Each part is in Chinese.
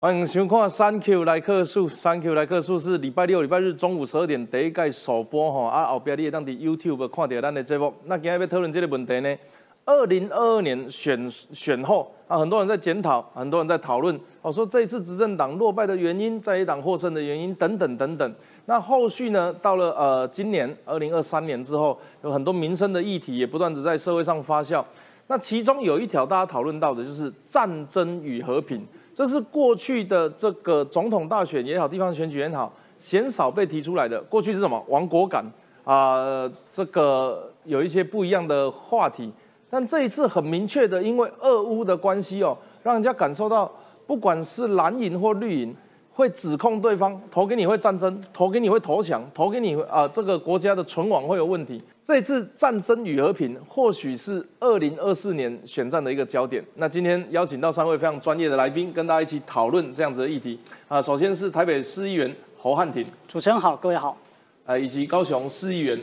欢迎收看《三 Q 来客数》，《三 Q 来客数》是礼拜六、礼拜日中午十二点第一届首播吼，啊后边你会当伫 YouTube 看到咱的节目。那今日要讨论这个问题呢？二零二二年选选后啊，很多人在检讨，很多人在讨论，哦说这一次执政党落败的原因，在野党获胜的原因等等等等。那后续呢？到了呃今年二零二三年之后，有很多民生的议题也不断的在社会上发酵。那其中有一条大家讨论到的就是战争与和平。这是过去的这个总统大选也好，地方选举也好，鲜少被提出来的。过去是什么亡国感啊？这个有一些不一样的话题，但这一次很明确的，因为俄乌的关系哦，让人家感受到，不管是蓝营或绿营。会指控对方投给你会战争，投给你会投降，投给你啊这个国家的存亡会有问题。这次战争与和平或许是二零二四年选战的一个焦点。那今天邀请到三位非常专业的来宾，跟大家一起讨论这样子的议题啊。首先是台北市议员侯汉廷，主持人好，各位好。呃，以及高雄市议员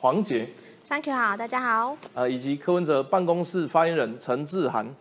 黄杰，Thank you 好，大家好。呃，以及柯文哲办公室发言人陈志涵，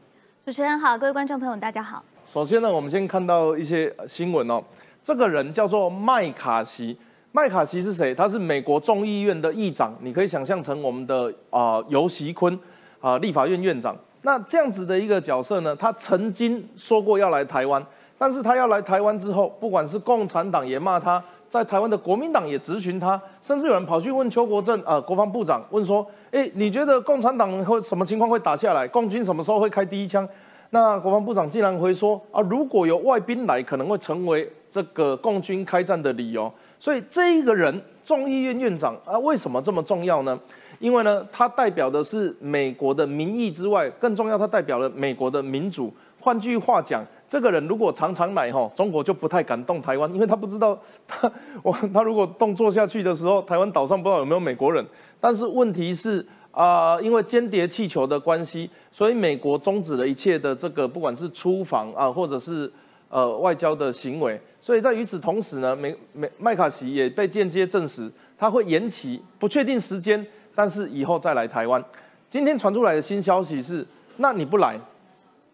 主持人好，各位观众朋友大家好。首先呢，我们先看到一些新闻哦。这个人叫做麦卡锡，麦卡锡是谁？他是美国众议院的议长，你可以想象成我们的啊尤锡坤啊立法院院长。那这样子的一个角色呢，他曾经说过要来台湾，但是他要来台湾之后，不管是共产党也骂他，在台湾的国民党也质询他，甚至有人跑去问邱国正啊国防部长，问说：哎，你觉得共产党会什么情况会打下来？共军什么时候会开第一枪？那国防部长竟然回说啊，如果有外宾来，可能会成为这个共军开战的理由。所以这一个人，众议院院长啊，为什么这么重要呢？因为呢，他代表的是美国的民意之外，更重要，他代表了美国的民主。换句话讲，这个人如果常常来哈，中国就不太敢动台湾，因为他不知道 他我他如果动作下去的时候，台湾岛上不知道有没有美国人。但是问题是。啊，因为间谍气球的关系，所以美国终止了一切的这个不管是出访啊，或者是呃外交的行为。所以在与此同时呢，美美麦卡锡也被间接证实，他会延期，不确定时间，但是以后再来台湾。今天传出来的新消息是，那你不来，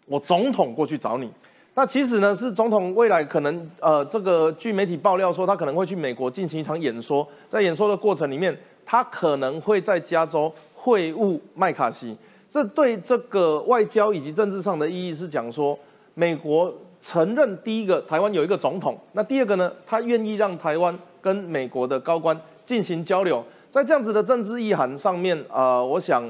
我总统过去找你。那其实呢，是总统未来可能呃，这个据媒体爆料说，他可能会去美国进行一场演说，在演说的过程里面，他可能会在加州。会晤麦卡锡，这对这个外交以及政治上的意义是讲说，美国承认第一个台湾有一个总统，那第二个呢，他愿意让台湾跟美国的高官进行交流，在这样子的政治意涵上面，呃，我想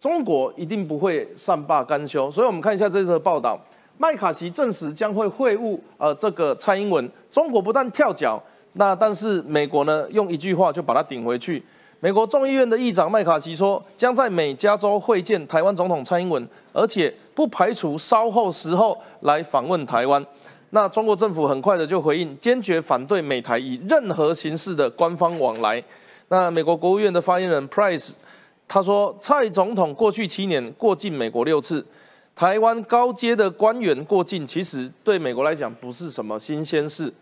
中国一定不会善罢甘休，所以我们看一下这次的报道，麦卡锡证实将会会晤呃这个蔡英文，中国不但跳脚，那但是美国呢用一句话就把他顶回去。美国众议院的议长麦卡锡说，将在美加州会见台湾总统蔡英文，而且不排除稍后时候来访问台湾。那中国政府很快的就回应，坚决反对美台以任何形式的官方往来。那美国国务院的发言人 Price 他说，蔡总统过去七年过境美国六次，台湾高阶的官员过境，其实对美国来讲不是什么新鲜事。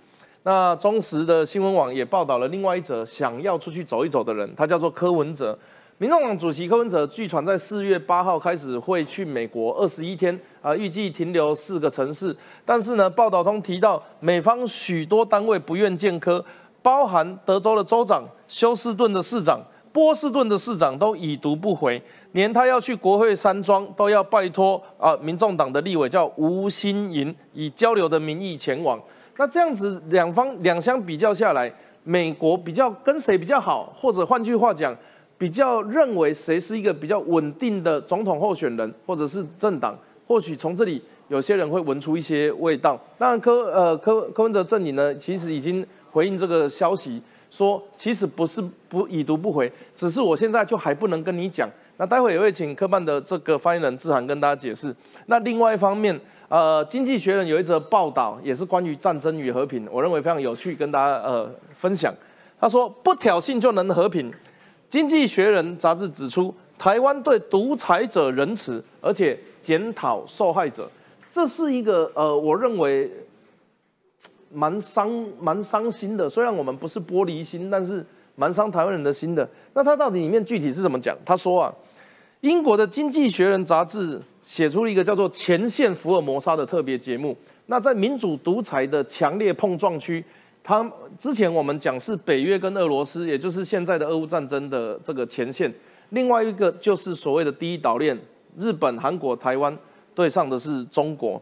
那中时的新闻网也报道了另外一则想要出去走一走的人，他叫做柯文哲。民众党主席柯文哲据传在四月八号开始会去美国二十一天，啊，预计停留四个城市。但是呢，报道中提到美方许多单位不愿见柯，包含德州的州长、休斯顿的市长、波士顿的市长都已读不回，连他要去国会山庄都要拜托啊，民众党的立委叫吴新盈以交流的名义前往。那这样子两方两相比较下来，美国比较跟谁比较好，或者换句话讲，比较认为谁是一个比较稳定的总统候选人，或者是政党，或许从这里有些人会闻出一些味道。当然柯呃柯柯文哲阵营呢，其实已经回应这个消息，说其实不是不已读不回，只是我现在就还不能跟你讲。那待会也会请科办的这个发言人志涵跟大家解释。那另外一方面。呃，经济学人有一则报道，也是关于战争与和平，我认为非常有趣，跟大家呃分享。他说，不挑衅就能和平。经济学人杂志指出，台湾对独裁者仁慈，而且检讨受害者，这是一个呃，我认为蛮伤蛮伤心的。虽然我们不是玻璃心，但是蛮伤台湾人的心的。那他到底里面具体是怎么讲？他说啊。英国的《经济学人》杂志写出了一个叫做《前线福尔摩沙》的特别节目，那在民主独裁的强烈碰撞区，他之前我们讲是北约跟俄罗斯，也就是现在的俄乌战争的这个前线。另外一个就是所谓的第一岛链，日本、韩国、台湾对上的是中国。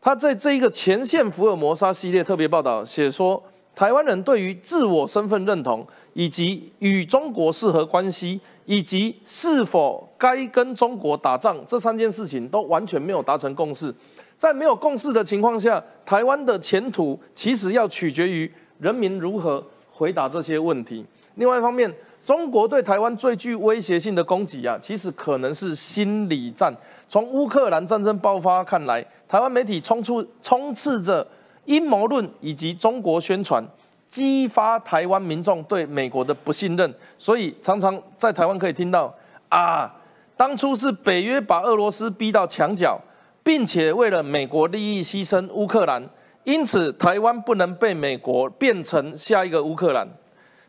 他在这一个前线福尔摩沙系列特别报道写说，台湾人对于自我身份认同，以及与中国适合关系，以及是否该跟中国打仗这三件事情，都完全没有达成共识。在没有共识的情况下，台湾的前途其实要取决于人民如何回答这些问题。另外一方面，中国对台湾最具威胁性的攻击啊，其实可能是心理战。从乌克兰战争爆发看来，台湾媒体冲出充斥着阴谋论以及中国宣传，激发台湾民众对美国的不信任。所以常常在台湾可以听到啊，当初是北约把俄罗斯逼到墙角。并且为了美国利益牺牲乌克兰，因此台湾不能被美国变成下一个乌克兰。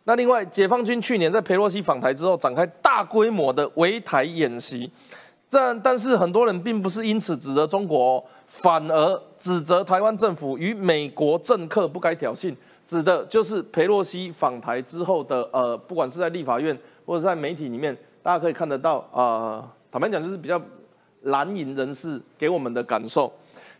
那另外，解放军去年在佩洛西访台之后展开大规模的围台演习，这但是很多人并不是因此指责中国，反而指责台湾政府与美国政客不该挑衅，指的就是佩洛西访台之后的呃，不管是在立法院或者在媒体里面，大家可以看得到啊，坦白讲就是比较。蓝营人士给我们的感受，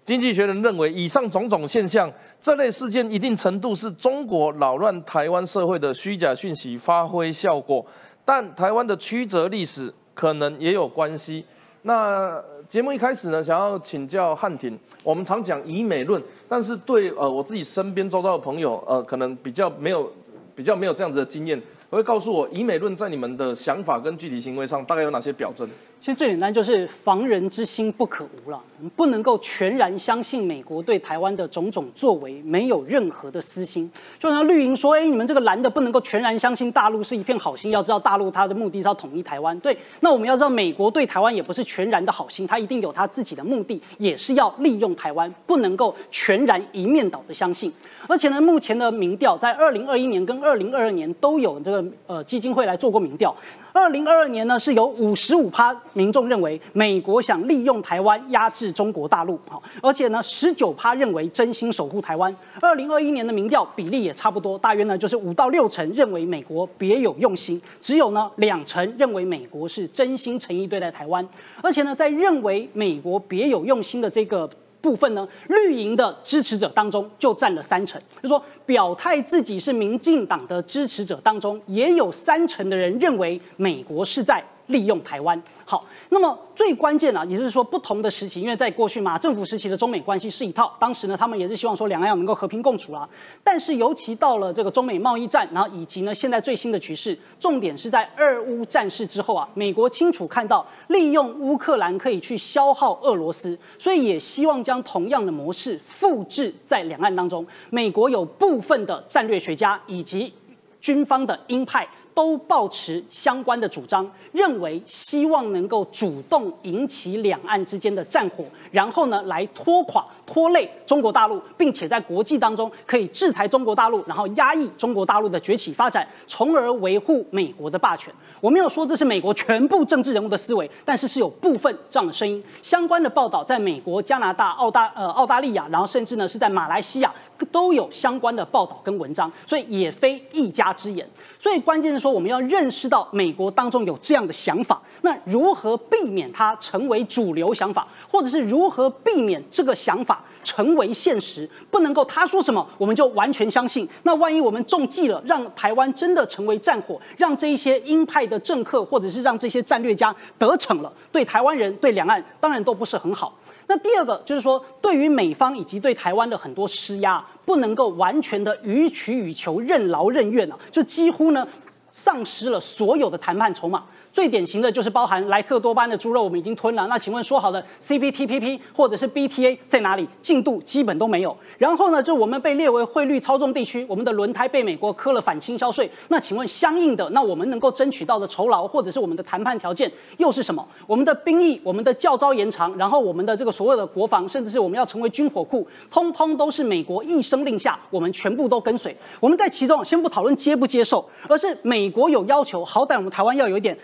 经济学人认为，以上种种现象，这类事件一定程度是中国扰乱台湾社会的虚假讯息发挥效果，但台湾的曲折历史可能也有关系。那节目一开始呢，想要请教汉庭，我们常讲以美论，但是对呃我自己身边周遭的朋友，呃可能比较没有比较没有这样子的经验。我会告诉我，以美论在你们的想法跟具体行为上大概有哪些表征？其实最简单就是防人之心不可无了，我们不能够全然相信美国对台湾的种种作为没有任何的私心。就像绿营说，哎，你们这个蓝的不能够全然相信大陆是一片好心，要知道大陆它的目的是要统一台湾。对，那我们要知道美国对台湾也不是全然的好心，它一定有它自己的目的，也是要利用台湾，不能够全然一面倒的相信。而且呢，目前的民调在二零二一年跟二零二二年都有这个。呃，基金会来做过民调，二零二二年呢是有五十五趴民众认为美国想利用台湾压制中国大陆，好，而且呢十九趴认为真心守护台湾。二零二一年的民调比例也差不多，大约呢就是五到六成认为美国别有用心，只有呢两成认为美国是真心诚意对待台湾，而且呢在认为美国别有用心的这个。部分呢，绿营的支持者当中就占了三成，就说表态自己是民进党的支持者当中，也有三成的人认为美国是在利用台湾。好，那么最关键呢，也就是说不同的时期，因为在过去马政府时期的中美关系是一套，当时呢他们也是希望说两岸要能够和平共处啊。但是尤其到了这个中美贸易战，然后以及呢现在最新的局势，重点是在二乌战事之后啊，美国清楚看到利用乌克兰可以去消耗俄罗斯，所以也希望将同样的模式复制在两岸当中。美国有部分的战略学家以及军方的鹰派。都抱持相关的主张，认为希望能够主动引起两岸之间的战火，然后呢来拖垮、拖累中国大陆，并且在国际当中可以制裁中国大陆，然后压抑中国大陆的崛起发展，从而维护美国的霸权。我没有说这是美国全部政治人物的思维，但是是有部分这样的声音。相关的报道在美国、加拿大、澳大呃澳大利亚，然后甚至呢是在马来西亚都有相关的报道跟文章，所以也非一家之言。所以关键是说，我们要认识到美国当中有这样的想法，那如何避免它成为主流想法，或者是如何避免这个想法成为现实？不能够他说什么我们就完全相信。那万一我们中计了，让台湾真的成为战火，让这一些鹰派的政客，或者是让这些战略家得逞了，对台湾人、对两岸当然都不是很好。那第二个就是说，对于美方以及对台湾的很多施压，不能够完全的予取予求、任劳任怨啊，就几乎呢丧失了所有的谈判筹码。最典型的就是包含莱克多巴胺的猪肉，我们已经吞了。那请问说好的 CPTPP 或者是 BTA 在哪里？进度基本都没有。然后呢，就我们被列为汇率操纵地区，我们的轮胎被美国磕了反倾销税。那请问相应的，那我们能够争取到的酬劳或者是我们的谈判条件又是什么？我们的兵役、我们的教招延长，然后我们的这个所有的国防，甚至是我们要成为军火库，通通都是美国一声令下，我们全部都跟随。我们在其中先不讨论接不接受，而是美国有要求，好歹我们台湾要有一点。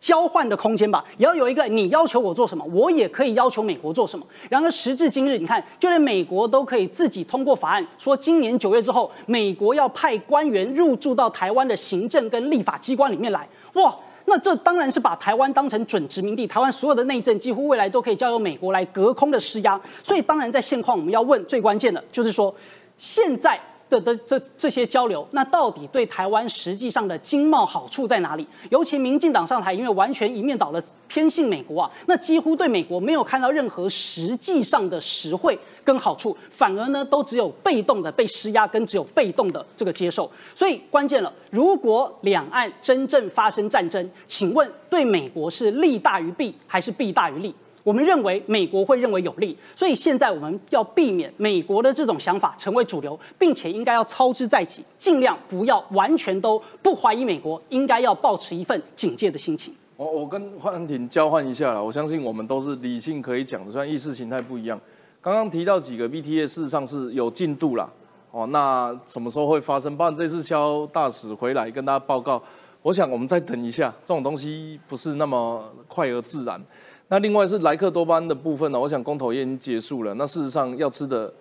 交换的空间吧，也要有一个你要求我做什么，我也可以要求美国做什么。然而时至今日，你看，就连美国都可以自己通过法案，说今年九月之后，美国要派官员入驻到台湾的行政跟立法机关里面来。哇，那这当然是把台湾当成准殖民地，台湾所有的内政几乎未来都可以交由美国来隔空的施压。所以当然在现况，我们要问最关键的就是说，现在。的的这这些交流，那到底对台湾实际上的经贸好处在哪里？尤其民进党上台，因为完全一面倒的偏信美国啊，那几乎对美国没有看到任何实际上的实惠跟好处，反而呢都只有被动的被施压，跟只有被动的这个接受。所以关键了，如果两岸真正发生战争，请问对美国是利大于弊，还是弊大于利？我们认为美国会认为有利，所以现在我们要避免美国的这种想法成为主流，并且应该要操之在己，尽量不要完全都不怀疑美国，应该要保持一份警戒的心情。我我跟焕婷交换一下了，我相信我们都是理性可以讲的，虽然意识形态不一样。刚刚提到几个 BTA，事实上是有进度啦。哦，那什么时候会发生？包括这次肖大使回来跟大家报告，我想我们再等一下，这种东西不是那么快而自然。那另外是莱克多巴胺的部分呢？我想公投也已经结束了。那事实上要吃的，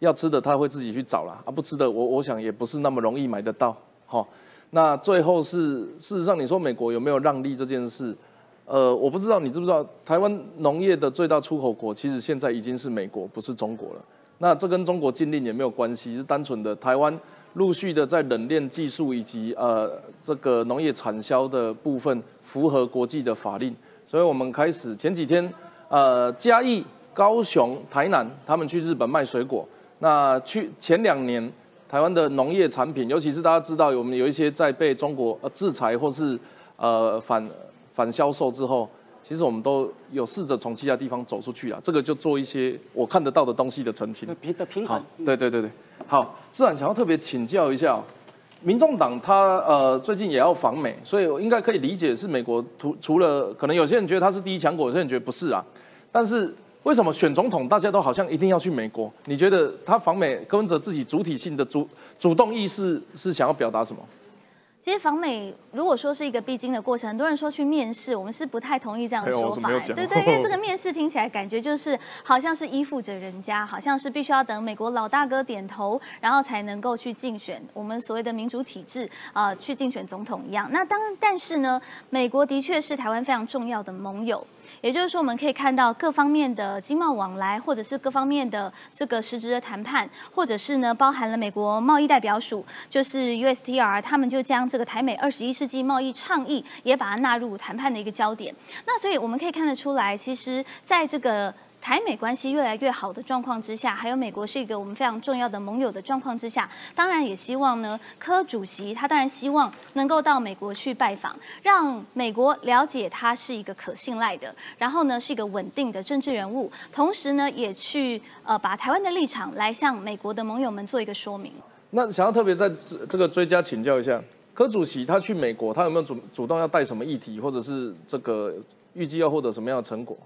要吃的他会自己去找了啊，不吃的我我想也不是那么容易买得到。好，那最后是事实上你说美国有没有让利这件事？呃，我不知道你知不知道，台湾农业的最大出口国其实现在已经是美国，不是中国了。那这跟中国禁令也没有关系，是单纯的台湾陆续的在冷链技术以及呃这个农业产销的部分符合国际的法令。所以我们开始前几天，呃，嘉义、高雄、台南，他们去日本卖水果。那去前两年，台湾的农业产品，尤其是大家知道，我们有一些在被中国呃制裁或是呃反反销售之后，其实我们都有试着从其他地方走出去啊。这个就做一些我看得到的东西的澄清。平的平衡。对对对对，好，自然想要特别请教一下。民众党他呃最近也要访美，所以我应该可以理解是美国除除了可能有些人觉得他是第一强国，有些人觉得不是啊。但是为什么选总统大家都好像一定要去美国？你觉得他访美跟着自己主体性的主主动意识是想要表达什么？其实访美如果说是一个必经的过程，很多人说去面试，我们是不太同意这样的说法。对对，因为这个面试听起来感觉就是好像是依附着人家，好像是必须要等美国老大哥点头，然后才能够去竞选我们所谓的民主体制啊，去竞选总统一样。那当但是呢，美国的确是台湾非常重要的盟友。也就是说，我们可以看到各方面的经贸往来，或者是各方面的这个实质的谈判，或者是呢，包含了美国贸易代表署，就是 USTR，他们就将这个台美二十一世纪贸易倡议也把它纳入谈判的一个焦点。那所以我们可以看得出来，其实在这个。台美关系越来越好的状况之下，还有美国是一个我们非常重要的盟友的状况之下，当然也希望呢，柯主席他当然希望能够到美国去拜访，让美国了解他是一个可信赖的，然后呢是一个稳定的政治人物，同时呢也去呃把台湾的立场来向美国的盟友们做一个说明。那想要特别在这个追加请教一下，柯主席他去美国，他有没有主主动要带什么议题，或者是这个预计要获得什么样的成果？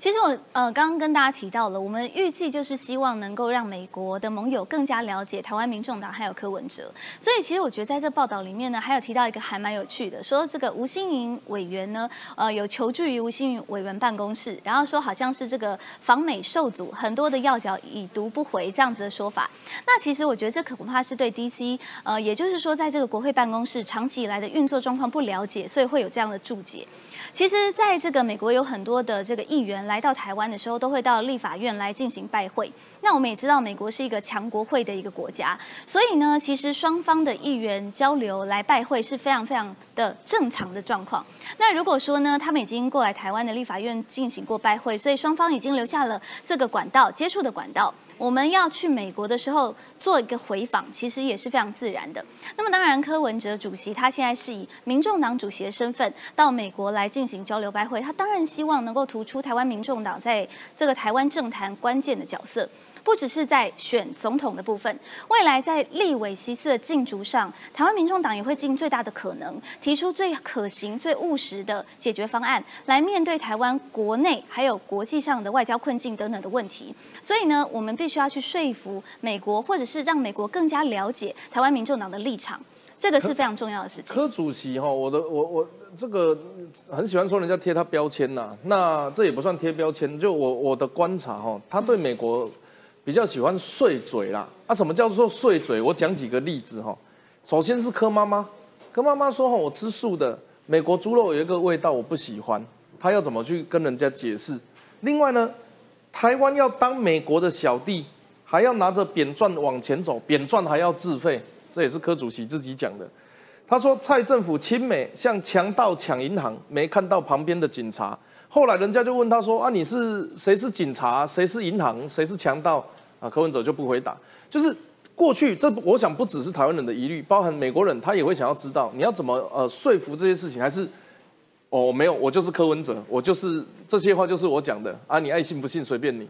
其实我呃刚刚跟大家提到了，我们预计就是希望能够让美国的盟友更加了解台湾民众党还有柯文哲。所以其实我觉得在这报道里面呢，还有提到一个还蛮有趣的，说这个吴新颖委员呢，呃有求助于吴新颖委员办公室，然后说好像是这个访美受阻，很多的要角已读不回这样子的说法。那其实我觉得这恐怕是对 DC，呃也就是说在这个国会办公室长期以来的运作状况不了解，所以会有这样的注解。其实，在这个美国有很多的这个议员来到台湾的时候，都会到立法院来进行拜会。那我们也知道，美国是一个强国会的一个国家，所以呢，其实双方的议员交流来拜会是非常非常的正常的状况。那如果说呢，他们已经过来台湾的立法院进行过拜会，所以双方已经留下了这个管道接触的管道。我们要去美国的时候做一个回访，其实也是非常自然的。那么当然，柯文哲主席他现在是以民众党主席的身份到美国来进行交流拜会，他当然希望能够突出台湾民众党在这个台湾政坛关键的角色。不只是在选总统的部分，未来在立委席次的竞逐上，台湾民众党也会尽最大的可能，提出最可行、最务实的解决方案，来面对台湾国内还有国际上的外交困境等等的问题。所以呢，我们必须要去说服美国，或者是让美国更加了解台湾民众党的立场。这个是非常重要的事情。柯主席哈，我的我我这个很喜欢说人家贴他标签呐，那这也不算贴标签，就我我的观察哈，他对美国比较喜欢碎嘴啦。啊，什么叫做碎嘴？我讲几个例子哈。首先是柯妈妈，柯妈妈说哈，我吃素的，美国猪肉有一个味道我不喜欢，她要怎么去跟人家解释？另外呢，台湾要当美国的小弟，还要拿着扁钻往前走，扁钻还要自费，这也是柯主席自己讲的。他说蔡政府亲美，像强盗抢银行，没看到旁边的警察。后来人家就问他说啊，你是谁是警察，谁是银行，谁是强盗？啊，柯文哲就不回答。就是过去这，我想不只是台湾人的疑虑，包含美国人，他也会想要知道你要怎么呃说服这些事情，还是。哦，没有，我就是柯文哲，我就是这些话就是我讲的啊，你爱信不信随便你。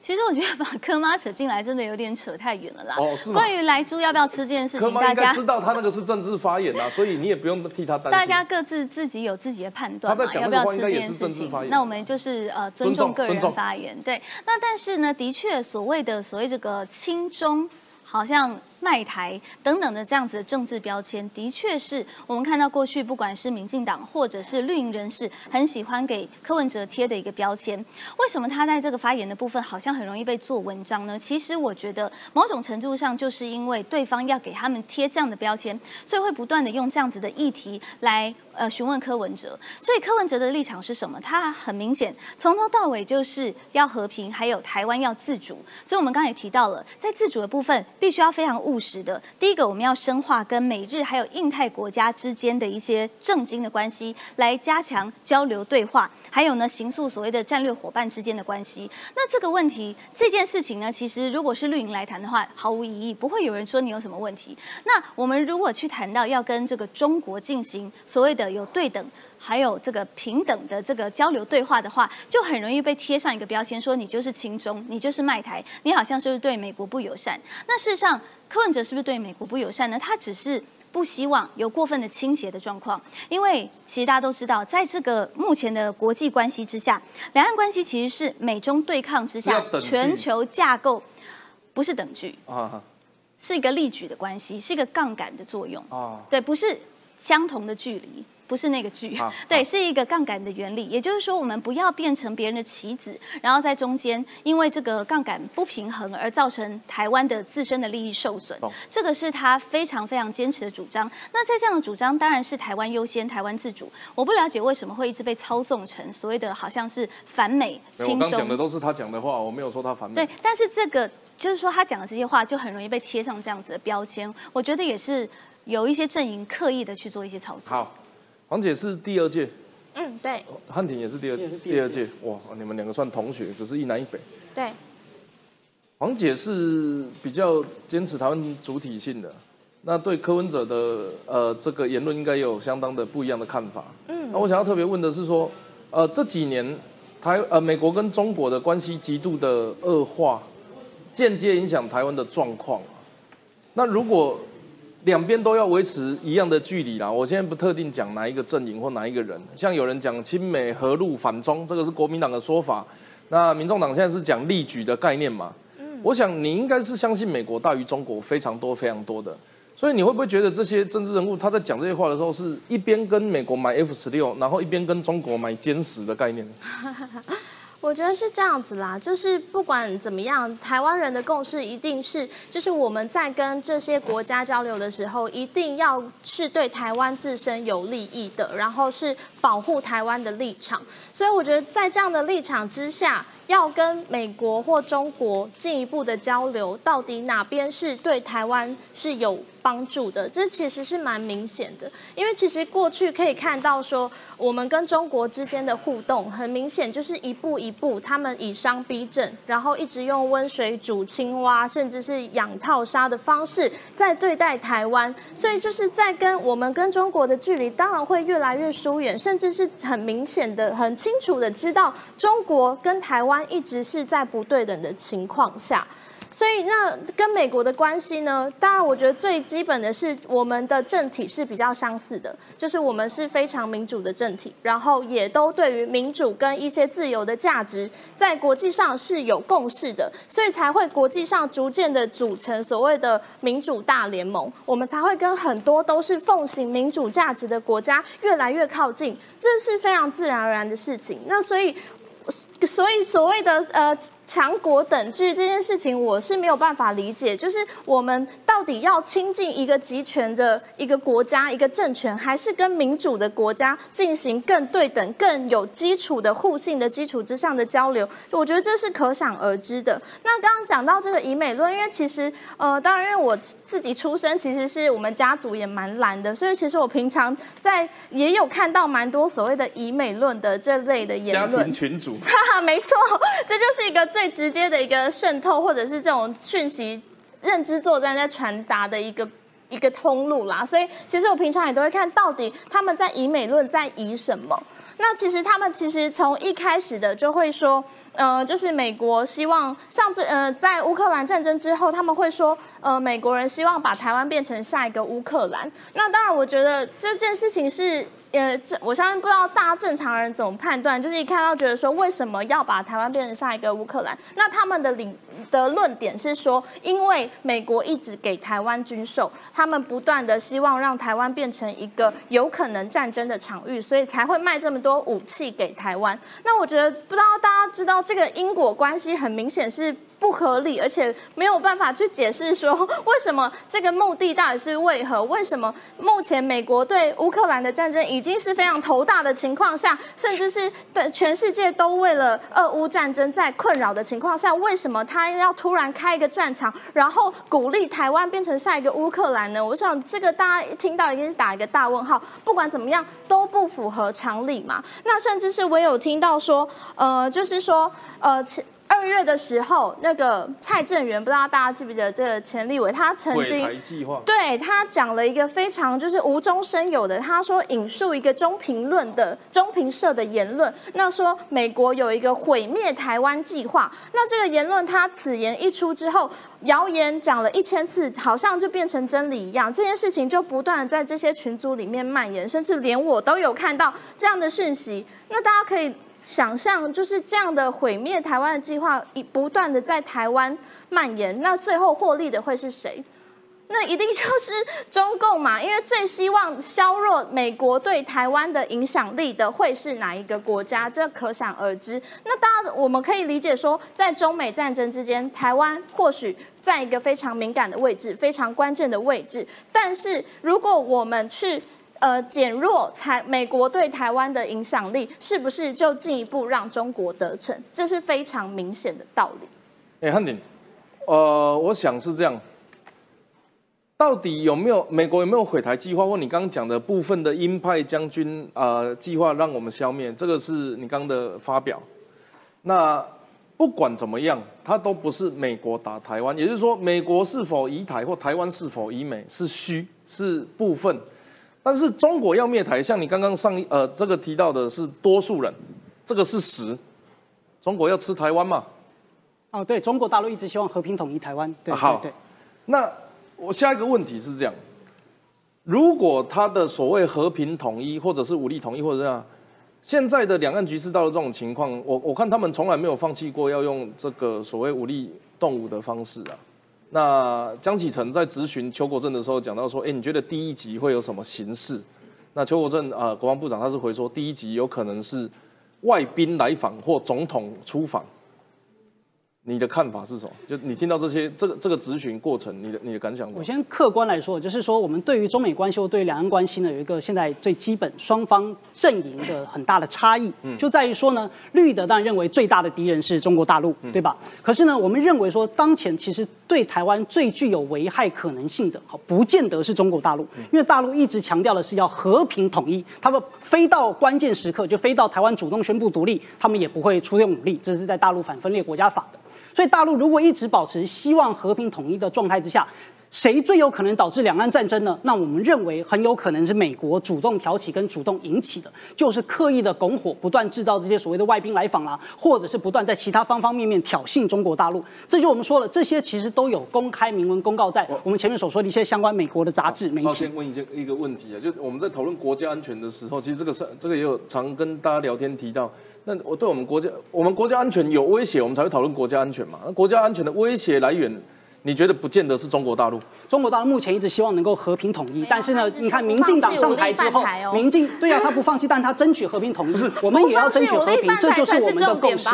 其实我觉得把柯妈扯进来，真的有点扯太远了啦。哦，是关于莱猪要不要吃这件事情，大家知道他那个是政治发言啊，所以你也不用替他担心。大家各自自己有自己的判断嘛，要不要吃这件事情？那我们就是呃尊重个人发言。对，那但是呢，的确所谓的所谓这个轻中，好像。卖台等等的这样子的政治标签，的确是我们看到过去不管是民进党或者是绿营人士很喜欢给柯文哲贴的一个标签。为什么他在这个发言的部分好像很容易被做文章呢？其实我觉得某种程度上就是因为对方要给他们贴这样的标签，所以会不断的用这样子的议题来呃询问柯文哲。所以柯文哲的立场是什么？他很明显从头到尾就是要和平，还有台湾要自主。所以我们刚才也提到了，在自主的部分必须要非常。务实的，第一个我们要深化跟美日还有印太国家之间的一些政经的关系，来加强交流对话，还有呢，形塑所谓的战略伙伴之间的关系。那这个问题，这件事情呢，其实如果是绿营来谈的话，毫无疑义，不会有人说你有什么问题。那我们如果去谈到要跟这个中国进行所谓的有对等。还有这个平等的这个交流对话的话，就很容易被贴上一个标签，说你就是亲中，你就是卖台，你好像就是对美国不友善。那事实上，柯文哲是不是对美国不友善呢？他只是不希望有过分的倾斜的状况，因为其实大家都知道，在这个目前的国际关系之下，两岸关系其实是美中对抗之下，全球架构不是等距啊，是一个力举的关系，是一个杠杆的作用啊，对，不是相同的距离。不是那个剧，对，是一个杠杆的原理。也就是说，我们不要变成别人的棋子，然后在中间因为这个杠杆不平衡而造成台湾的自身的利益受损。这个是他非常非常坚持的主张。那在这样的主张，当然是台湾优先、台湾自主。我不了解为什么会一直被操纵成所谓的好像是反美、轻松。讲的都是他讲的话，我没有说他反美。对，但是这个就是说他讲的这些话，就很容易被贴上这样子的标签。我觉得也是有一些阵营刻意的去做一些操作。好。黄姐是第二届，嗯，对。汉庭也是第二第二届，哇，你们两个算同学，只是一南一北。对。黄姐是比较坚持台湾主体性的，那对柯文哲的呃这个言论应该有相当的不一样的看法。嗯。那我想要特别问的是说，呃这几年台呃美国跟中国的关系极度的恶化，间接影响台湾的状况。那如果两边都要维持一样的距离啦。我现在不特定讲哪一个阵营或哪一个人，像有人讲亲美合陆反中，这个是国民党的说法。那民众党现在是讲利举的概念嘛？嗯，我想你应该是相信美国大于中国非常多非常多的。所以你会不会觉得这些政治人物他在讲这些话的时候，是一边跟美国买 F 十六，然后一边跟中国买歼十的概念？我觉得是这样子啦，就是不管怎么样，台湾人的共识一定是，就是我们在跟这些国家交流的时候，一定要是对台湾自身有利益的，然后是保护台湾的立场。所以我觉得在这样的立场之下，要跟美国或中国进一步的交流，到底哪边是对台湾是有？帮助的，这其实是蛮明显的，因为其实过去可以看到说，我们跟中国之间的互动很明显，就是一步一步，他们以商逼政，然后一直用温水煮青蛙，甚至是养套杀的方式在对待台湾，所以就是在跟我们跟中国的距离，当然会越来越疏远，甚至是很明显的、很清楚的知道，中国跟台湾一直是在不对等的情况下。所以那跟美国的关系呢？当然，我觉得最基本的是我们的政体是比较相似的，就是我们是非常民主的政体，然后也都对于民主跟一些自由的价值，在国际上是有共识的，所以才会国际上逐渐的组成所谓的民主大联盟，我们才会跟很多都是奉行民主价值的国家越来越靠近，这是非常自然而然的事情。那所以。所以所谓的呃强国等距这件事情，我是没有办法理解。就是我们到底要亲近一个集权的一个国家、一个政权，还是跟民主的国家进行更对等、更有基础的互信的基础之上的交流？我觉得这是可想而知的。那刚刚讲到这个以美论，因为其实呃，当然因为我自己出生，其实是我们家族也蛮蓝的，所以其实我平常在也有看到蛮多所谓的以美论的这类的言论。家庭群主。哈哈，没错，这就是一个最直接的一个渗透，或者是这种讯息认知作战在传达的一个一个通路啦。所以其实我平常也都会看到底他们在以美论在以什么。那其实他们其实从一开始的就会说，呃，就是美国希望上这呃在乌克兰战争之后，他们会说，呃，美国人希望把台湾变成下一个乌克兰。那当然，我觉得这件事情是。呃，这我相信不知道大家正常人怎么判断，就是一看到觉得说为什么要把台湾变成下一个乌克兰？那他们的领的论点是说，因为美国一直给台湾军售，他们不断的希望让台湾变成一个有可能战争的场域，所以才会卖这么多武器给台湾。那我觉得不知道大家知道这个因果关系，很明显是。不合理，而且没有办法去解释说为什么这个目的到底是为何？为什么目前美国对乌克兰的战争已经是非常头大的情况下，甚至是的全世界都为了俄乌战争在困扰的情况下，为什么他要突然开一个战场，然后鼓励台湾变成下一个乌克兰呢？我想这个大家一听到一定是打一个大问号。不管怎么样都不符合常理嘛。那甚至是我有听到说，呃，就是说，呃。前二月的时候，那个蔡正元，不知道大家记不记得这个钱立伟，他曾经对他讲了一个非常就是无中生有的，他说引述一个中评论的中评社的言论，那说美国有一个毁灭台湾计划，那这个言论他此言一出之后，谣言讲了一千次，好像就变成真理一样，这件事情就不断的在这些群组里面蔓延，甚至连我都有看到这样的讯息，那大家可以。想象就是这样的毁灭台湾的计划，一不断的在台湾蔓延，那最后获利的会是谁？那一定就是中共嘛，因为最希望削弱美国对台湾的影响力的会是哪一个国家？这可想而知。那大家我们可以理解说，在中美战争之间，台湾或许在一个非常敏感的位置，非常关键的位置。但是如果我们去呃，减弱台美国对台湾的影响力，是不是就进一步让中国得逞？这是非常明显的道理。哎，汉鼎，呃，我想是这样。到底有没有美国有没有毁台计划？或你刚刚讲的部分的鹰派将军啊计划让我们消灭？这个是你刚刚的发表。那不管怎么样，它都不是美国打台湾，也就是说，美国是否移台或台湾是否移美是虚，是部分。但是中国要灭台，像你刚刚上呃这个提到的是多数人，这个是实。中国要吃台湾嘛？哦，对中国大陆一直希望和平统一台湾。对，好，对。那我下一个问题是这样：如果他的所谓和平统一，或者是武力统一，或者这样，现在的两岸局势到了这种情况，我我看他们从来没有放弃过要用这个所谓武力动武的方式啊。那江启臣在咨询邱国正的时候讲到说，哎，你觉得第一集会有什么形式？那邱国正啊，国防部长他是回说，第一集有可能是外宾来访或总统出访。你的看法是什么？就你听到这些这个这个咨询过程，你的你的感想？我先客观来说，就是说我们对于中美关系或对两岸关系呢，有一个现在最基本双方阵营的很大的差异，就在于说呢，绿的当然认为最大的敌人是中国大陆，对吧？可是呢，我们认为说当前其实对台湾最具有危害可能性的，好，不见得是中国大陆，因为大陆一直强调的是要和平统一，他们非到关键时刻就非到台湾主动宣布独立，他们也不会出用武力，这是在大陆反分裂国家法的。所以大陆如果一直保持希望和平统一的状态之下，谁最有可能导致两岸战争呢？那我们认为很有可能是美国主动挑起跟主动引起的，就是刻意的拱火，不断制造这些所谓的外宾来访啦，或者是不断在其他方方面面挑衅中国大陆。这就我们说了，这些其实都有公开明文公告在我们前面所说的一些相关美国的杂志媒体。我先问一件一个问题啊，就我们在讨论国家安全的时候，其实这个是这个也有常跟大家聊天提到。那我对我们国家，我们国家安全有威胁，我们才会讨论国家安全嘛。那国家安全的威胁来源？你觉得不见得是中国大陆？中国大陆目前一直希望能够和平统一，但是呢，你看民进党上台之后，民进对啊，他不放弃，但他争取和平统一。不是，我们也要争取和平，这就是我们的共识。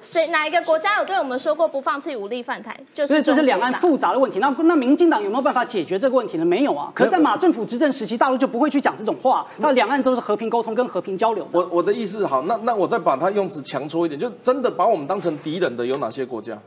谁哪一个国家有对我们说过不放弃武力犯台？就是这是两岸复杂的问题。那那民进党有没有办法解决这个问题呢？没有啊。可是，在马政府执政时期，大陆就不会去讲这种话。那两岸都是和平沟通跟和平交流。我我的意思好，那那我再把它用词强戳一点，就真的把我们当成敌人的有哪些国家？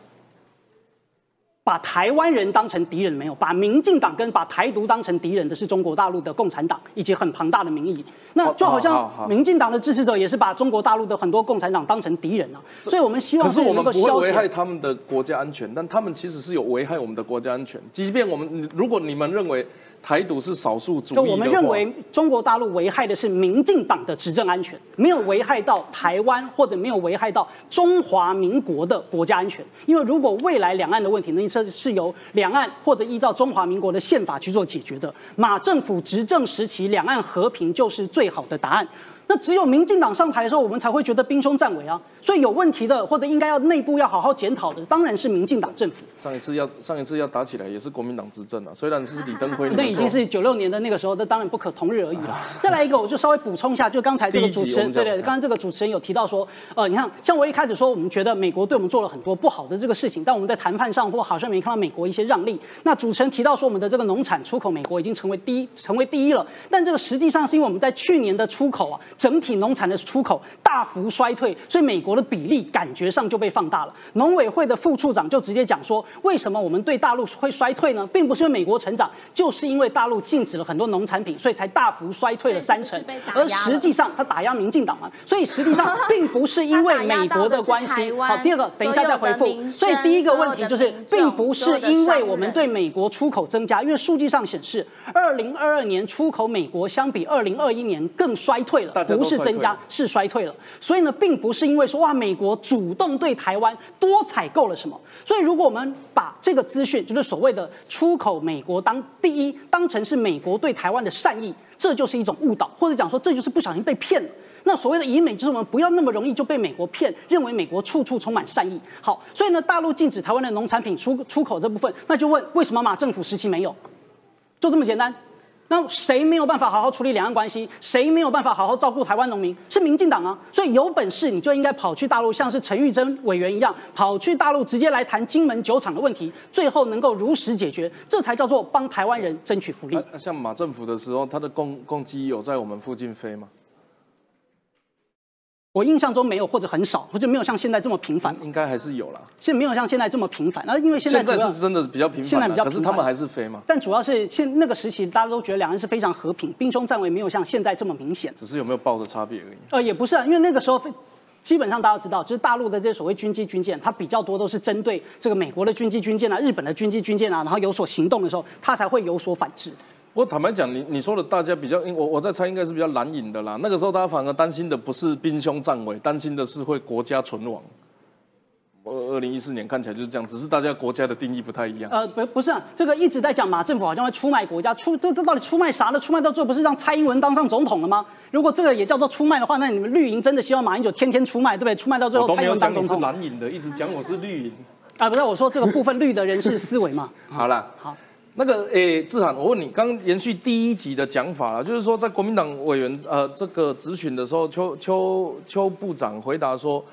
把台湾人当成敌人没有？把民进党跟把台独当成敌人的是中国大陆的共产党以及很庞大的民意。那就好像民进党的支持者也是把中国大陆的很多共产党当成敌人啊。所以我们希望是我们不会危害他们的国家安全，但他们其实是有危害我们的国家安全。即便我们如果你们认为。台独是少数主义。就我们认为，中国大陆危害的是民进党的执政安全，没有危害到台湾或者没有危害到中华民国的国家安全。因为如果未来两岸的问题呢，是是由两岸或者依照中华民国的宪法去做解决的，马政府执政时期两岸和平就是最好的答案。那只有民进党上台的时候，我们才会觉得兵凶战危啊。所以有问题的，或者应该要内部要好好检讨的，当然是民进党政府。上一次要上一次要打起来，也是国民党执政啊。虽然是李登辉，那已经是九六年的那个时候，这当然不可同日而语了。再来一个，我就稍微补充一下，就刚才这个主持人，对对，刚刚这个主持人有提到说，呃，你看，像我一开始说，我们觉得美国对我们做了很多不好的这个事情，但我们在谈判上或好像没看到美国一些让利。那主持人提到说，我们的这个农产出口美国已经成为第一，成为第一了。但这个实际上是因为我们在去年的出口啊，整体农产的出口大幅衰退，所以美国的比例感。觉上就被放大了。农委会的副处长就直接讲说，为什么我们对大陆会衰退呢？并不是因为美国成长，就是因为大陆禁止了很多农产品，所以才大幅衰退了三成。而实际上，他打压民进党嘛，所以实际上并不是因为美国的关系。好，第二个，等一下再回复。所以第一个问题就是，并不是因为我们对美国出口增加，因为数据上显示，二零二二年出口美国相比二零二一年更衰退了，不是增加，是衰退了。所以呢，并不是因为说哇，美国主主动对台湾多采购了什么？所以，如果我们把这个资讯，就是所谓的出口美国当第一，当成是美国对台湾的善意，这就是一种误导，或者讲说这就是不小心被骗了。那所谓的以美就是我们不要那么容易就被美国骗，认为美国处处充满善意。好，所以呢，大陆禁止台湾的农产品出出口这部分，那就问为什么马政府时期没有？就这么简单。那谁没有办法好好处理两岸关系？谁没有办法好好照顾台湾农民？是民进党啊！所以有本事你就应该跑去大陆，像是陈玉珍委员一样，跑去大陆直接来谈金门酒厂的问题，最后能够如实解决，这才叫做帮台湾人争取福利。那像马政府的时候，他的攻攻击有在我们附近飞吗？我印象中没有，或者很少，或者没有像现在这么频繁。应该还是有啦，现在没有像现在这么频繁。那因为现在现在是真的比较频繁，现在比较，可是他们还是飞嘛。但主要是现那个时期，大家都觉得两岸是非常和平，兵凶战危，没有像现在这么明显。只是有没有爆的差别而已。呃，也不是啊，因为那个时候基本上大家知道，就是大陆的这些所谓军机军舰，它比较多都是针对这个美国的军机军舰啊、日本的军机军舰啊，然后有所行动的时候，它才会有所反制。我坦白讲，你你说的大家比较，我我在猜应该是比较蓝营的啦。那个时候大家反而担心的不是兵凶战危，担心的是会国家存亡。二二零一四年看起来就是这样，只是大家国家的定义不太一样。呃，不不是啊，这个一直在讲马政府好像会出卖国家，出这这到底出卖啥呢？出卖到最后不是让蔡英文当上总统了吗？如果这个也叫做出卖的话，那你们绿营真的希望马英九天天出卖，对不对？出卖到最后蔡英文当总统。是蓝营的，一直讲我是绿营。啊，不是，我说这个部分绿的人士思维嘛。好了，好。那个诶，志涵，我问你，刚延续第一集的讲法了，就是说在国民党委员呃这个咨询的时候，邱邱邱部长回答说，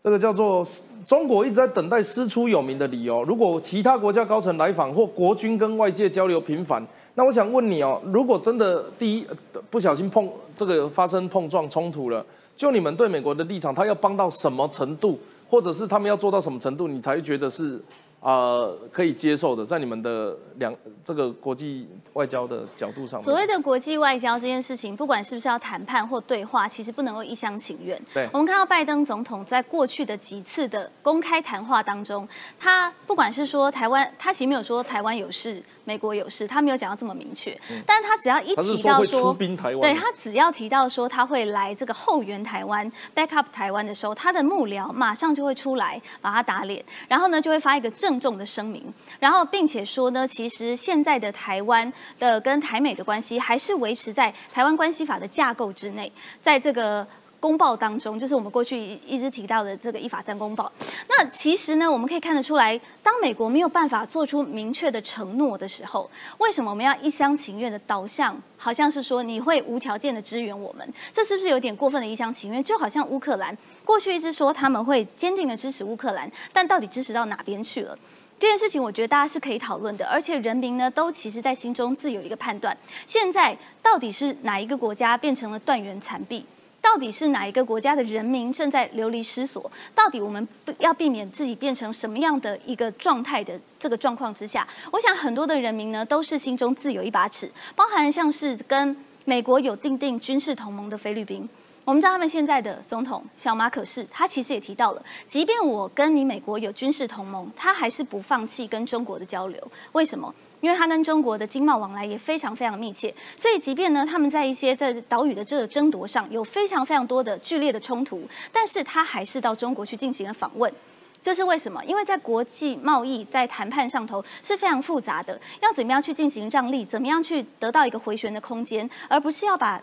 这个叫做中国一直在等待师出有名的理由，如果其他国家高层来访或国军跟外界交流频繁，那我想问你哦，如果真的第一不小心碰这个发生碰撞冲突了，就你们对美国的立场，他要帮到什么程度，或者是他们要做到什么程度，你才觉得是？呃可以接受的，在你们的两这个国际外交的角度上？所谓的国际外交这件事情，不管是不是要谈判或对话，其实不能够一厢情愿。对我们看到拜登总统在过去的几次的公开谈话当中，他不管是说台湾，他其实没有说台湾有事。美国有事，他没有讲到这么明确，但是他只要一提到说对他只要提到说他会来这个后援台湾、backup 台湾的时候，他的幕僚马上就会出来把他打脸，然后呢就会发一个郑重的声明，然后并且说呢，其实现在的台湾的跟台美的关系还是维持在台湾关系法的架构之内，在这个。公报当中，就是我们过去一直提到的这个一法三公报。那其实呢，我们可以看得出来，当美国没有办法做出明确的承诺的时候，为什么我们要一厢情愿的导向？好像是说你会无条件的支援我们，这是不是有点过分的一厢情愿？就好像乌克兰过去一直说他们会坚定的支持乌克兰，但到底支持到哪边去了？这件事情，我觉得大家是可以讨论的，而且人民呢都其实在心中自有一个判断。现在到底是哪一个国家变成了断垣残壁？到底是哪一个国家的人民正在流离失所？到底我们要避免自己变成什么样的一个状态的这个状况之下？我想很多的人民呢，都是心中自有一把尺，包含像是跟美国有定定军事同盟的菲律宾。我们知道他们现在的总统小马可是他其实也提到了，即便我跟你美国有军事同盟，他还是不放弃跟中国的交流。为什么？因为他跟中国的经贸往来也非常非常密切，所以即便呢他们在一些在岛屿的这个争夺上有非常非常多的剧烈的冲突，但是他还是到中国去进行了访问。这是为什么？因为在国际贸易在谈判上头是非常复杂的，要怎么样去进行让利，怎么样去得到一个回旋的空间，而不是要把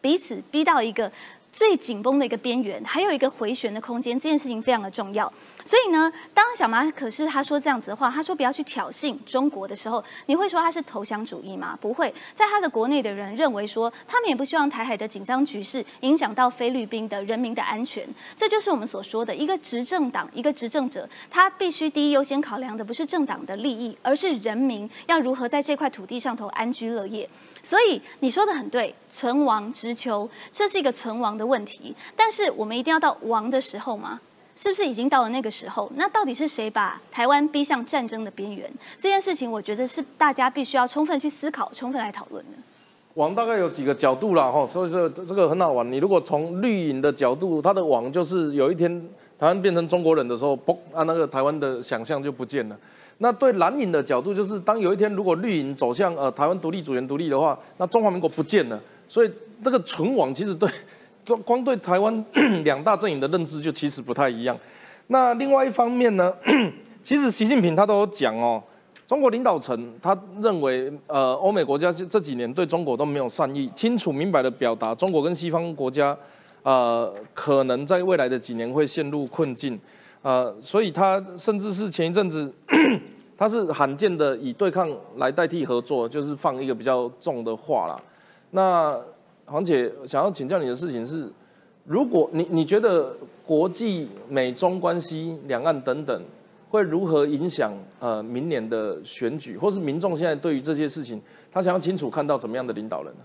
彼此逼到一个。最紧绷的一个边缘，还有一个回旋的空间，这件事情非常的重要。所以呢，当小马可是他说这样子的话，他说不要去挑衅中国的时候，你会说他是投降主义吗？不会，在他的国内的人认为说，他们也不希望台海的紧张局势影响到菲律宾的人民的安全。这就是我们所说的一个执政党，一个执政者，他必须第一优先考量的不是政党的利益，而是人民要如何在这块土地上头安居乐业。所以你说的很对，存亡之秋，这是一个存亡的问题。但是我们一定要到亡的时候吗？是不是已经到了那个时候？那到底是谁把台湾逼向战争的边缘？这件事情，我觉得是大家必须要充分去思考、充分来讨论的。网大概有几个角度啦，哈，所以说这个很好玩。你如果从绿营的角度，它的网就是有一天台湾变成中国人的时候，嘣啊，那个台湾的想象就不见了。那对蓝营的角度，就是当有一天如果绿营走向呃台湾独立、主权独立的话，那中华民国不见了。所以这个存亡其实对 光对台湾两大阵营的认知就其实不太一样。那另外一方面呢，其实习近平他都有讲哦，中国领导层他认为呃欧美国家这几年对中国都没有善意，清楚明白的表达中国跟西方国家呃可能在未来的几年会陷入困境。呃，所以他甚至是前一阵子，他是罕见的以对抗来代替合作，就是放一个比较重的话啦。那黄姐想要请教你的事情是，如果你你觉得国际美中关系、两岸等等，会如何影响呃明年的选举，或是民众现在对于这些事情，他想要清楚看到怎么样的领导人呢？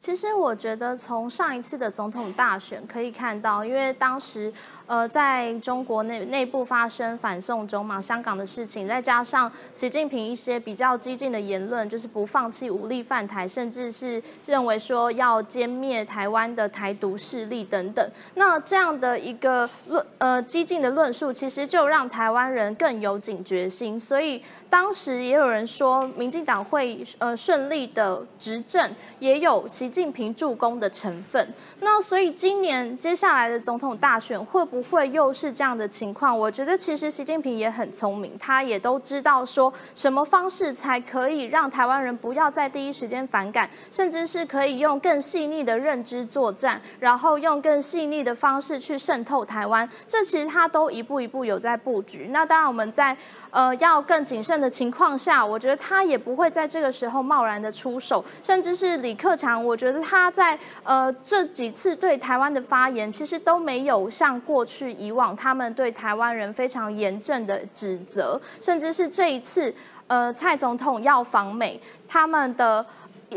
其实我觉得从上一次的总统大选可以看到，因为当时呃在中国内内部发生反送中嘛，香港的事情，再加上习近平一些比较激进的言论，就是不放弃武力犯台，甚至是认为说要歼灭台湾的台独势力等等。那这样的一个论呃激进的论述，其实就让台湾人更有警觉心。所以当时也有人说，民进党会呃顺利的执政，也有其。近平助攻的成分，那所以今年接下来的总统大选会不会又是这样的情况？我觉得其实习近平也很聪明，他也都知道说什么方式才可以让台湾人不要在第一时间反感，甚至是可以用更细腻的认知作战，然后用更细腻的方式去渗透台湾。这其实他都一步一步有在布局。那当然我们在呃要更谨慎的情况下，我觉得他也不会在这个时候贸然的出手，甚至是李克强我。觉得他在呃这几次对台湾的发言，其实都没有像过去以往他们对台湾人非常严正的指责，甚至是这一次呃蔡总统要访美，他们的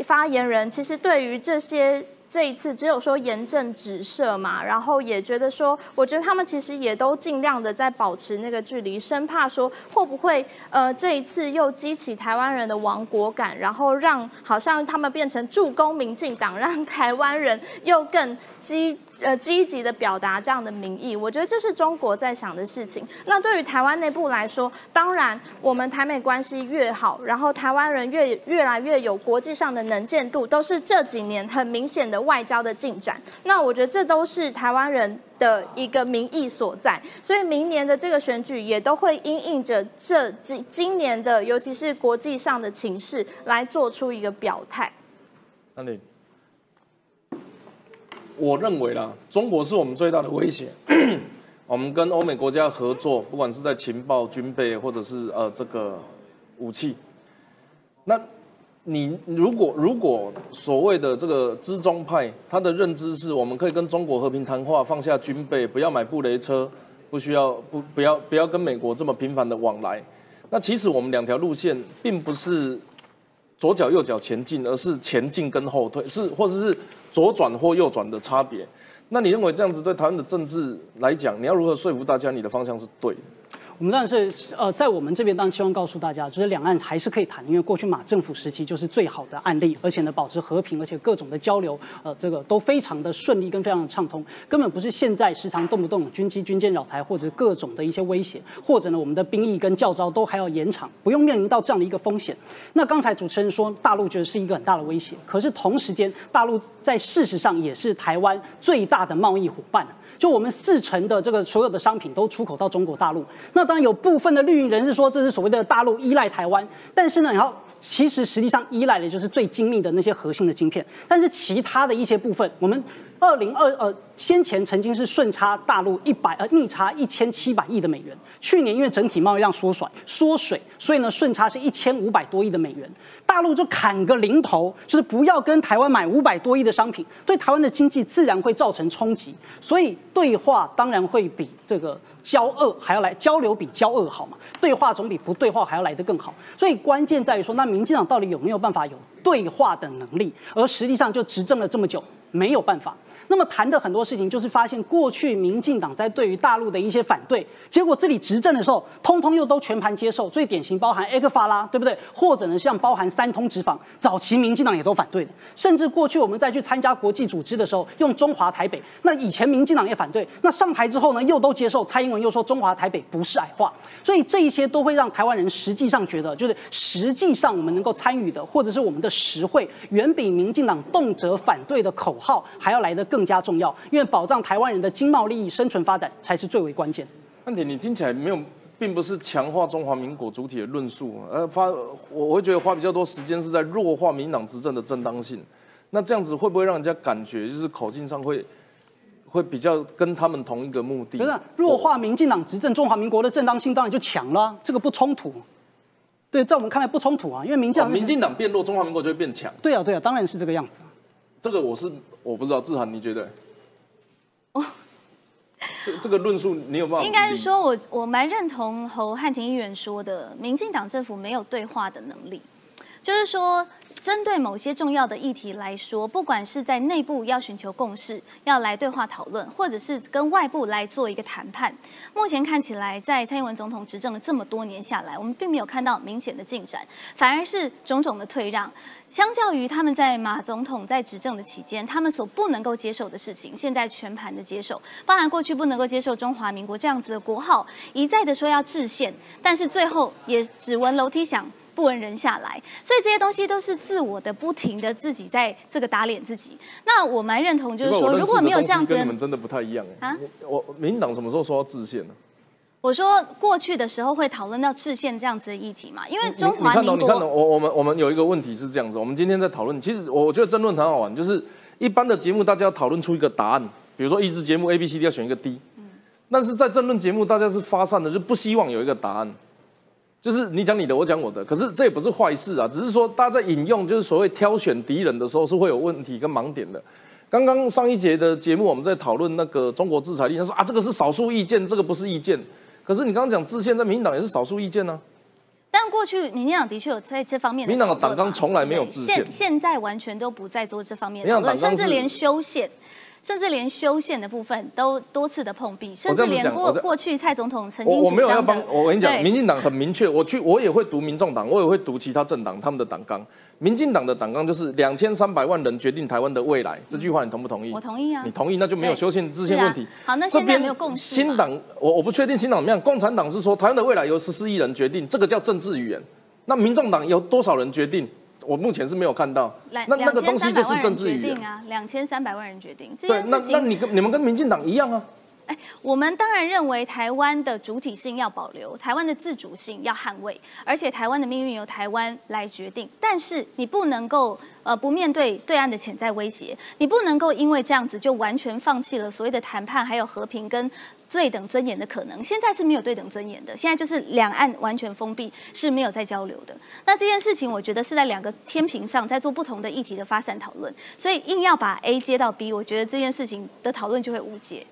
发言人其实对于这些。这一次只有说严正指射嘛，然后也觉得说，我觉得他们其实也都尽量的在保持那个距离，生怕说会不会呃这一次又激起台湾人的亡国感，然后让好像他们变成助攻民进党，让台湾人又更激呃积极的表达这样的民意。我觉得这是中国在想的事情。那对于台湾内部来说，当然我们台美关系越好，然后台湾人越越来越有国际上的能见度，都是这几年很明显的。外交的进展，那我觉得这都是台湾人的一个民意所在，所以明年的这个选举也都会因应着这今今年的，尤其是国际上的情势来做出一个表态。那你，我认为啦，中国是我们最大的威胁。我们跟欧美国家合作，不管是在情报、军备，或者是呃这个武器，那。你如果如果所谓的这个资中派，他的认知是我们可以跟中国和平谈话，放下军备，不要买布雷车，不需要不不要不要跟美国这么频繁的往来。那其实我们两条路线并不是左脚右脚前进，而是前进跟后退，是或者是左转或右转的差别。那你认为这样子对台湾的政治来讲，你要如何说服大家你的方向是对的？我们当然是呃，在我们这边当然希望告诉大家，就是两岸还是可以谈，因为过去马政府时期就是最好的案例，而且呢保持和平，而且各种的交流，呃，这个都非常的顺利跟非常的畅通，根本不是现在时常动不动军机军舰扰台或者各种的一些威胁，或者呢我们的兵役跟教招都还要延长，不用面临到这样的一个风险。那刚才主持人说大陆觉得是一个很大的威胁，可是同时间大陆在事实上也是台湾最大的贸易伙伴。就我们四成的这个所有的商品都出口到中国大陆，那当然有部分的绿营人士说这是所谓的大陆依赖台湾，但是呢，然后其实实际上依赖的就是最精密的那些核心的晶片，但是其他的一些部分，我们二零二呃。先前曾经是顺差大陆一百呃逆差一千七百亿的美元，去年因为整体贸易量缩水缩水，所以呢顺差是一千五百多亿的美元，大陆就砍个零头，就是不要跟台湾买五百多亿的商品，对台湾的经济自然会造成冲击，所以对话当然会比这个交恶还要来交流比交恶好嘛，对话总比不对话还要来得更好，所以关键在于说，那民进党到底有没有办法有对话的能力，而实际上就执政了这么久，没有办法。那么谈的很多事情，就是发现过去民进党在对于大陆的一些反对，结果这里执政的时候，通通又都全盘接受。最典型包含埃克法拉，对不对？或者呢，像包含三通直访，早期民进党也都反对的。甚至过去我们再去参加国际组织的时候，用中华台北，那以前民进党也反对，那上台之后呢，又都接受。蔡英文又说中华台北不是矮化，所以这一些都会让台湾人实际上觉得，就是实际上我们能够参与的，或者是我们的实惠，远比民进党动辄反对的口号还要来得。更加重要，因为保障台湾人的经贸利益、生存发展才是最为关键。问题你听起来没有，并不是强化中华民国主体的论述，呃花我我会觉得花比较多时间是在弱化民党执政的正当性。那这样子会不会让人家感觉就是口径上会会比较跟他们同一个目的？不是弱化民进党执政中华民国的正当性，当然就强了，这个不冲突。对，在我们看来不冲突啊，因为民进党民进党变弱，中华民国就会变强。对啊，对啊，当然是这个样子。这个我是我不知道，志涵你觉得？哦，这这个论述你有办法？应该是说我我蛮认同侯汉廷议员说的，民进党政府没有对话的能力，就是说。针对某些重要的议题来说，不管是在内部要寻求共识，要来对话讨论，或者是跟外部来做一个谈判，目前看起来，在蔡英文总统执政了这么多年下来，我们并没有看到明显的进展，反而是种种的退让。相较于他们在马总统在执政的期间，他们所不能够接受的事情，现在全盘的接受，包含过去不能够接受中华民国这样子的国号，一再的说要制宪，但是最后也只闻楼梯响。不闻人下来，所以这些东西都是自我的，不停的自己在这个打脸自己。那我蛮认同，就是说，如果没有这样子，跟你们真的不太一样啊。我民党什么时候说要制宪呢？我说过去的时候会讨论到制宪这样子的议题嘛，因为中华民国。你看到，我我们我们有一个问题是这样子，我们今天在讨论，其实我觉得争论很好玩，就是一般的节目大家要讨论出一个答案，比如说益智节目 A B C D 要选一个 D，嗯，但是在争论节目大家是发散的，就不希望有一个答案。就是你讲你的，我讲我的，可是这也不是坏事啊，只是说大家在引用就是所谓挑选敌人的时候是会有问题跟盲点的。刚刚上一节的节目我们在讨论那个中国制裁力，他说啊这个是少数意见，这个不是意见。可是你刚刚讲制宪在民进党也是少数意见呢。但过去民进党的确有在这方面的民进党的党纲从来没有制宪现现在完全都不再做这方面的甚至连修宪。甚至连修宪的部分都多次的碰壁，甚至连过过去蔡总统曾经我我没有要帮，我跟你讲，民进党很明确，我去我也会读民众党，我也会读其他政党他们的党纲。民进党的党纲就是两千三百万人决定台湾的未来，这句话你同不同意？我同意啊你同意那就没有修宪制宪问题。好那现在没有共识新党我我不确定新党怎么样，共产党是说台湾的未来由十四亿人决定，这个叫政治语言。那民众党有多少人决定？我目前是没有看到。两那那个东西就是2300万人政治语言决定。啊，两千三百万人决定对，那。那你跟你们跟民进党一样啊。哎，我们当然认为台湾的主体性要保留，台湾的自主性要捍卫，而且台湾的命运由台湾来决定。但是你不能够呃不面对对岸的潜在威胁，你不能够因为这样子就完全放弃了所谓的谈判还有和平跟对等尊严的可能。现在是没有对等尊严的，现在就是两岸完全封闭，是没有在交流的。那这件事情，我觉得是在两个天平上在做不同的议题的发散讨论，所以硬要把 A 接到 B，我觉得这件事情的讨论就会误解。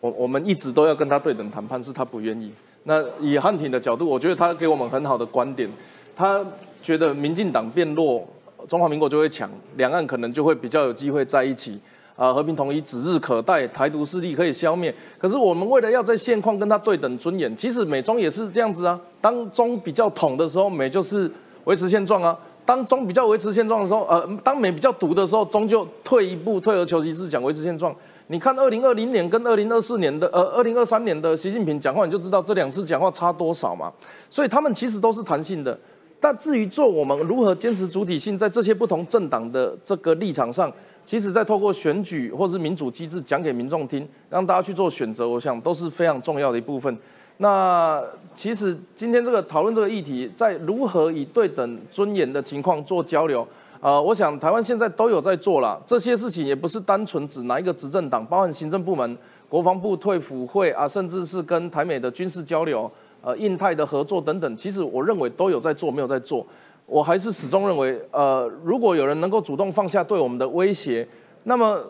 我我们一直都要跟他对等谈判，是他不愿意。那以汉庭的角度，我觉得他给我们很好的观点，他觉得民进党变弱，中华民国就会强，两岸可能就会比较有机会在一起。啊，和平统一指日可待，台独势力可以消灭。可是我们为了要在现况跟他对等尊严，其实美中也是这样子啊。当中比较统的时候，美就是维持现状啊；当中比较维持现状的时候，呃，当美比较独的时候，中就退一步，退而求其次，讲维持现状。你看二零二零年跟二零二四年的，呃，二零二三年的习近平讲话，你就知道这两次讲话差多少嘛。所以他们其实都是弹性的。但至于做我们如何坚持主体性，在这些不同政党的这个立场上，其实在透过选举或是民主机制讲给民众听，让大家去做选择，我想都是非常重要的一部分。那其实今天这个讨论这个议题，在如何以对等尊严的情况做交流，呃，我想台湾现在都有在做了。这些事情也不是单纯指哪一个执政党，包含行政部门、国防部、退辅会啊，甚至是跟台美的军事交流、呃，印太的合作等等，其实我认为都有在做，没有在做。我还是始终认为，呃，如果有人能够主动放下对我们的威胁，那么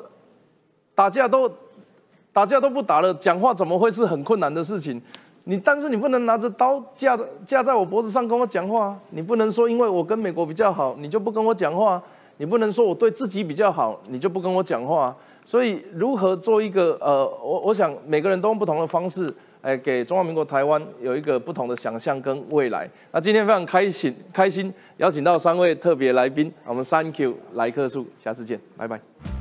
打架都打架都不打了，讲话怎么会是很困难的事情？你但是你不能拿着刀架着架在我脖子上跟我讲话，你不能说因为我跟美国比较好，你就不跟我讲话，你不能说我对自己比较好，你就不跟我讲话。所以如何做一个呃，我我想每个人都用不同的方式，哎，给中华民国台湾有一个不同的想象跟未来。那今天非常开心，开心邀请到三位特别来宾，我们 Thank you 来客数，下次见，拜拜。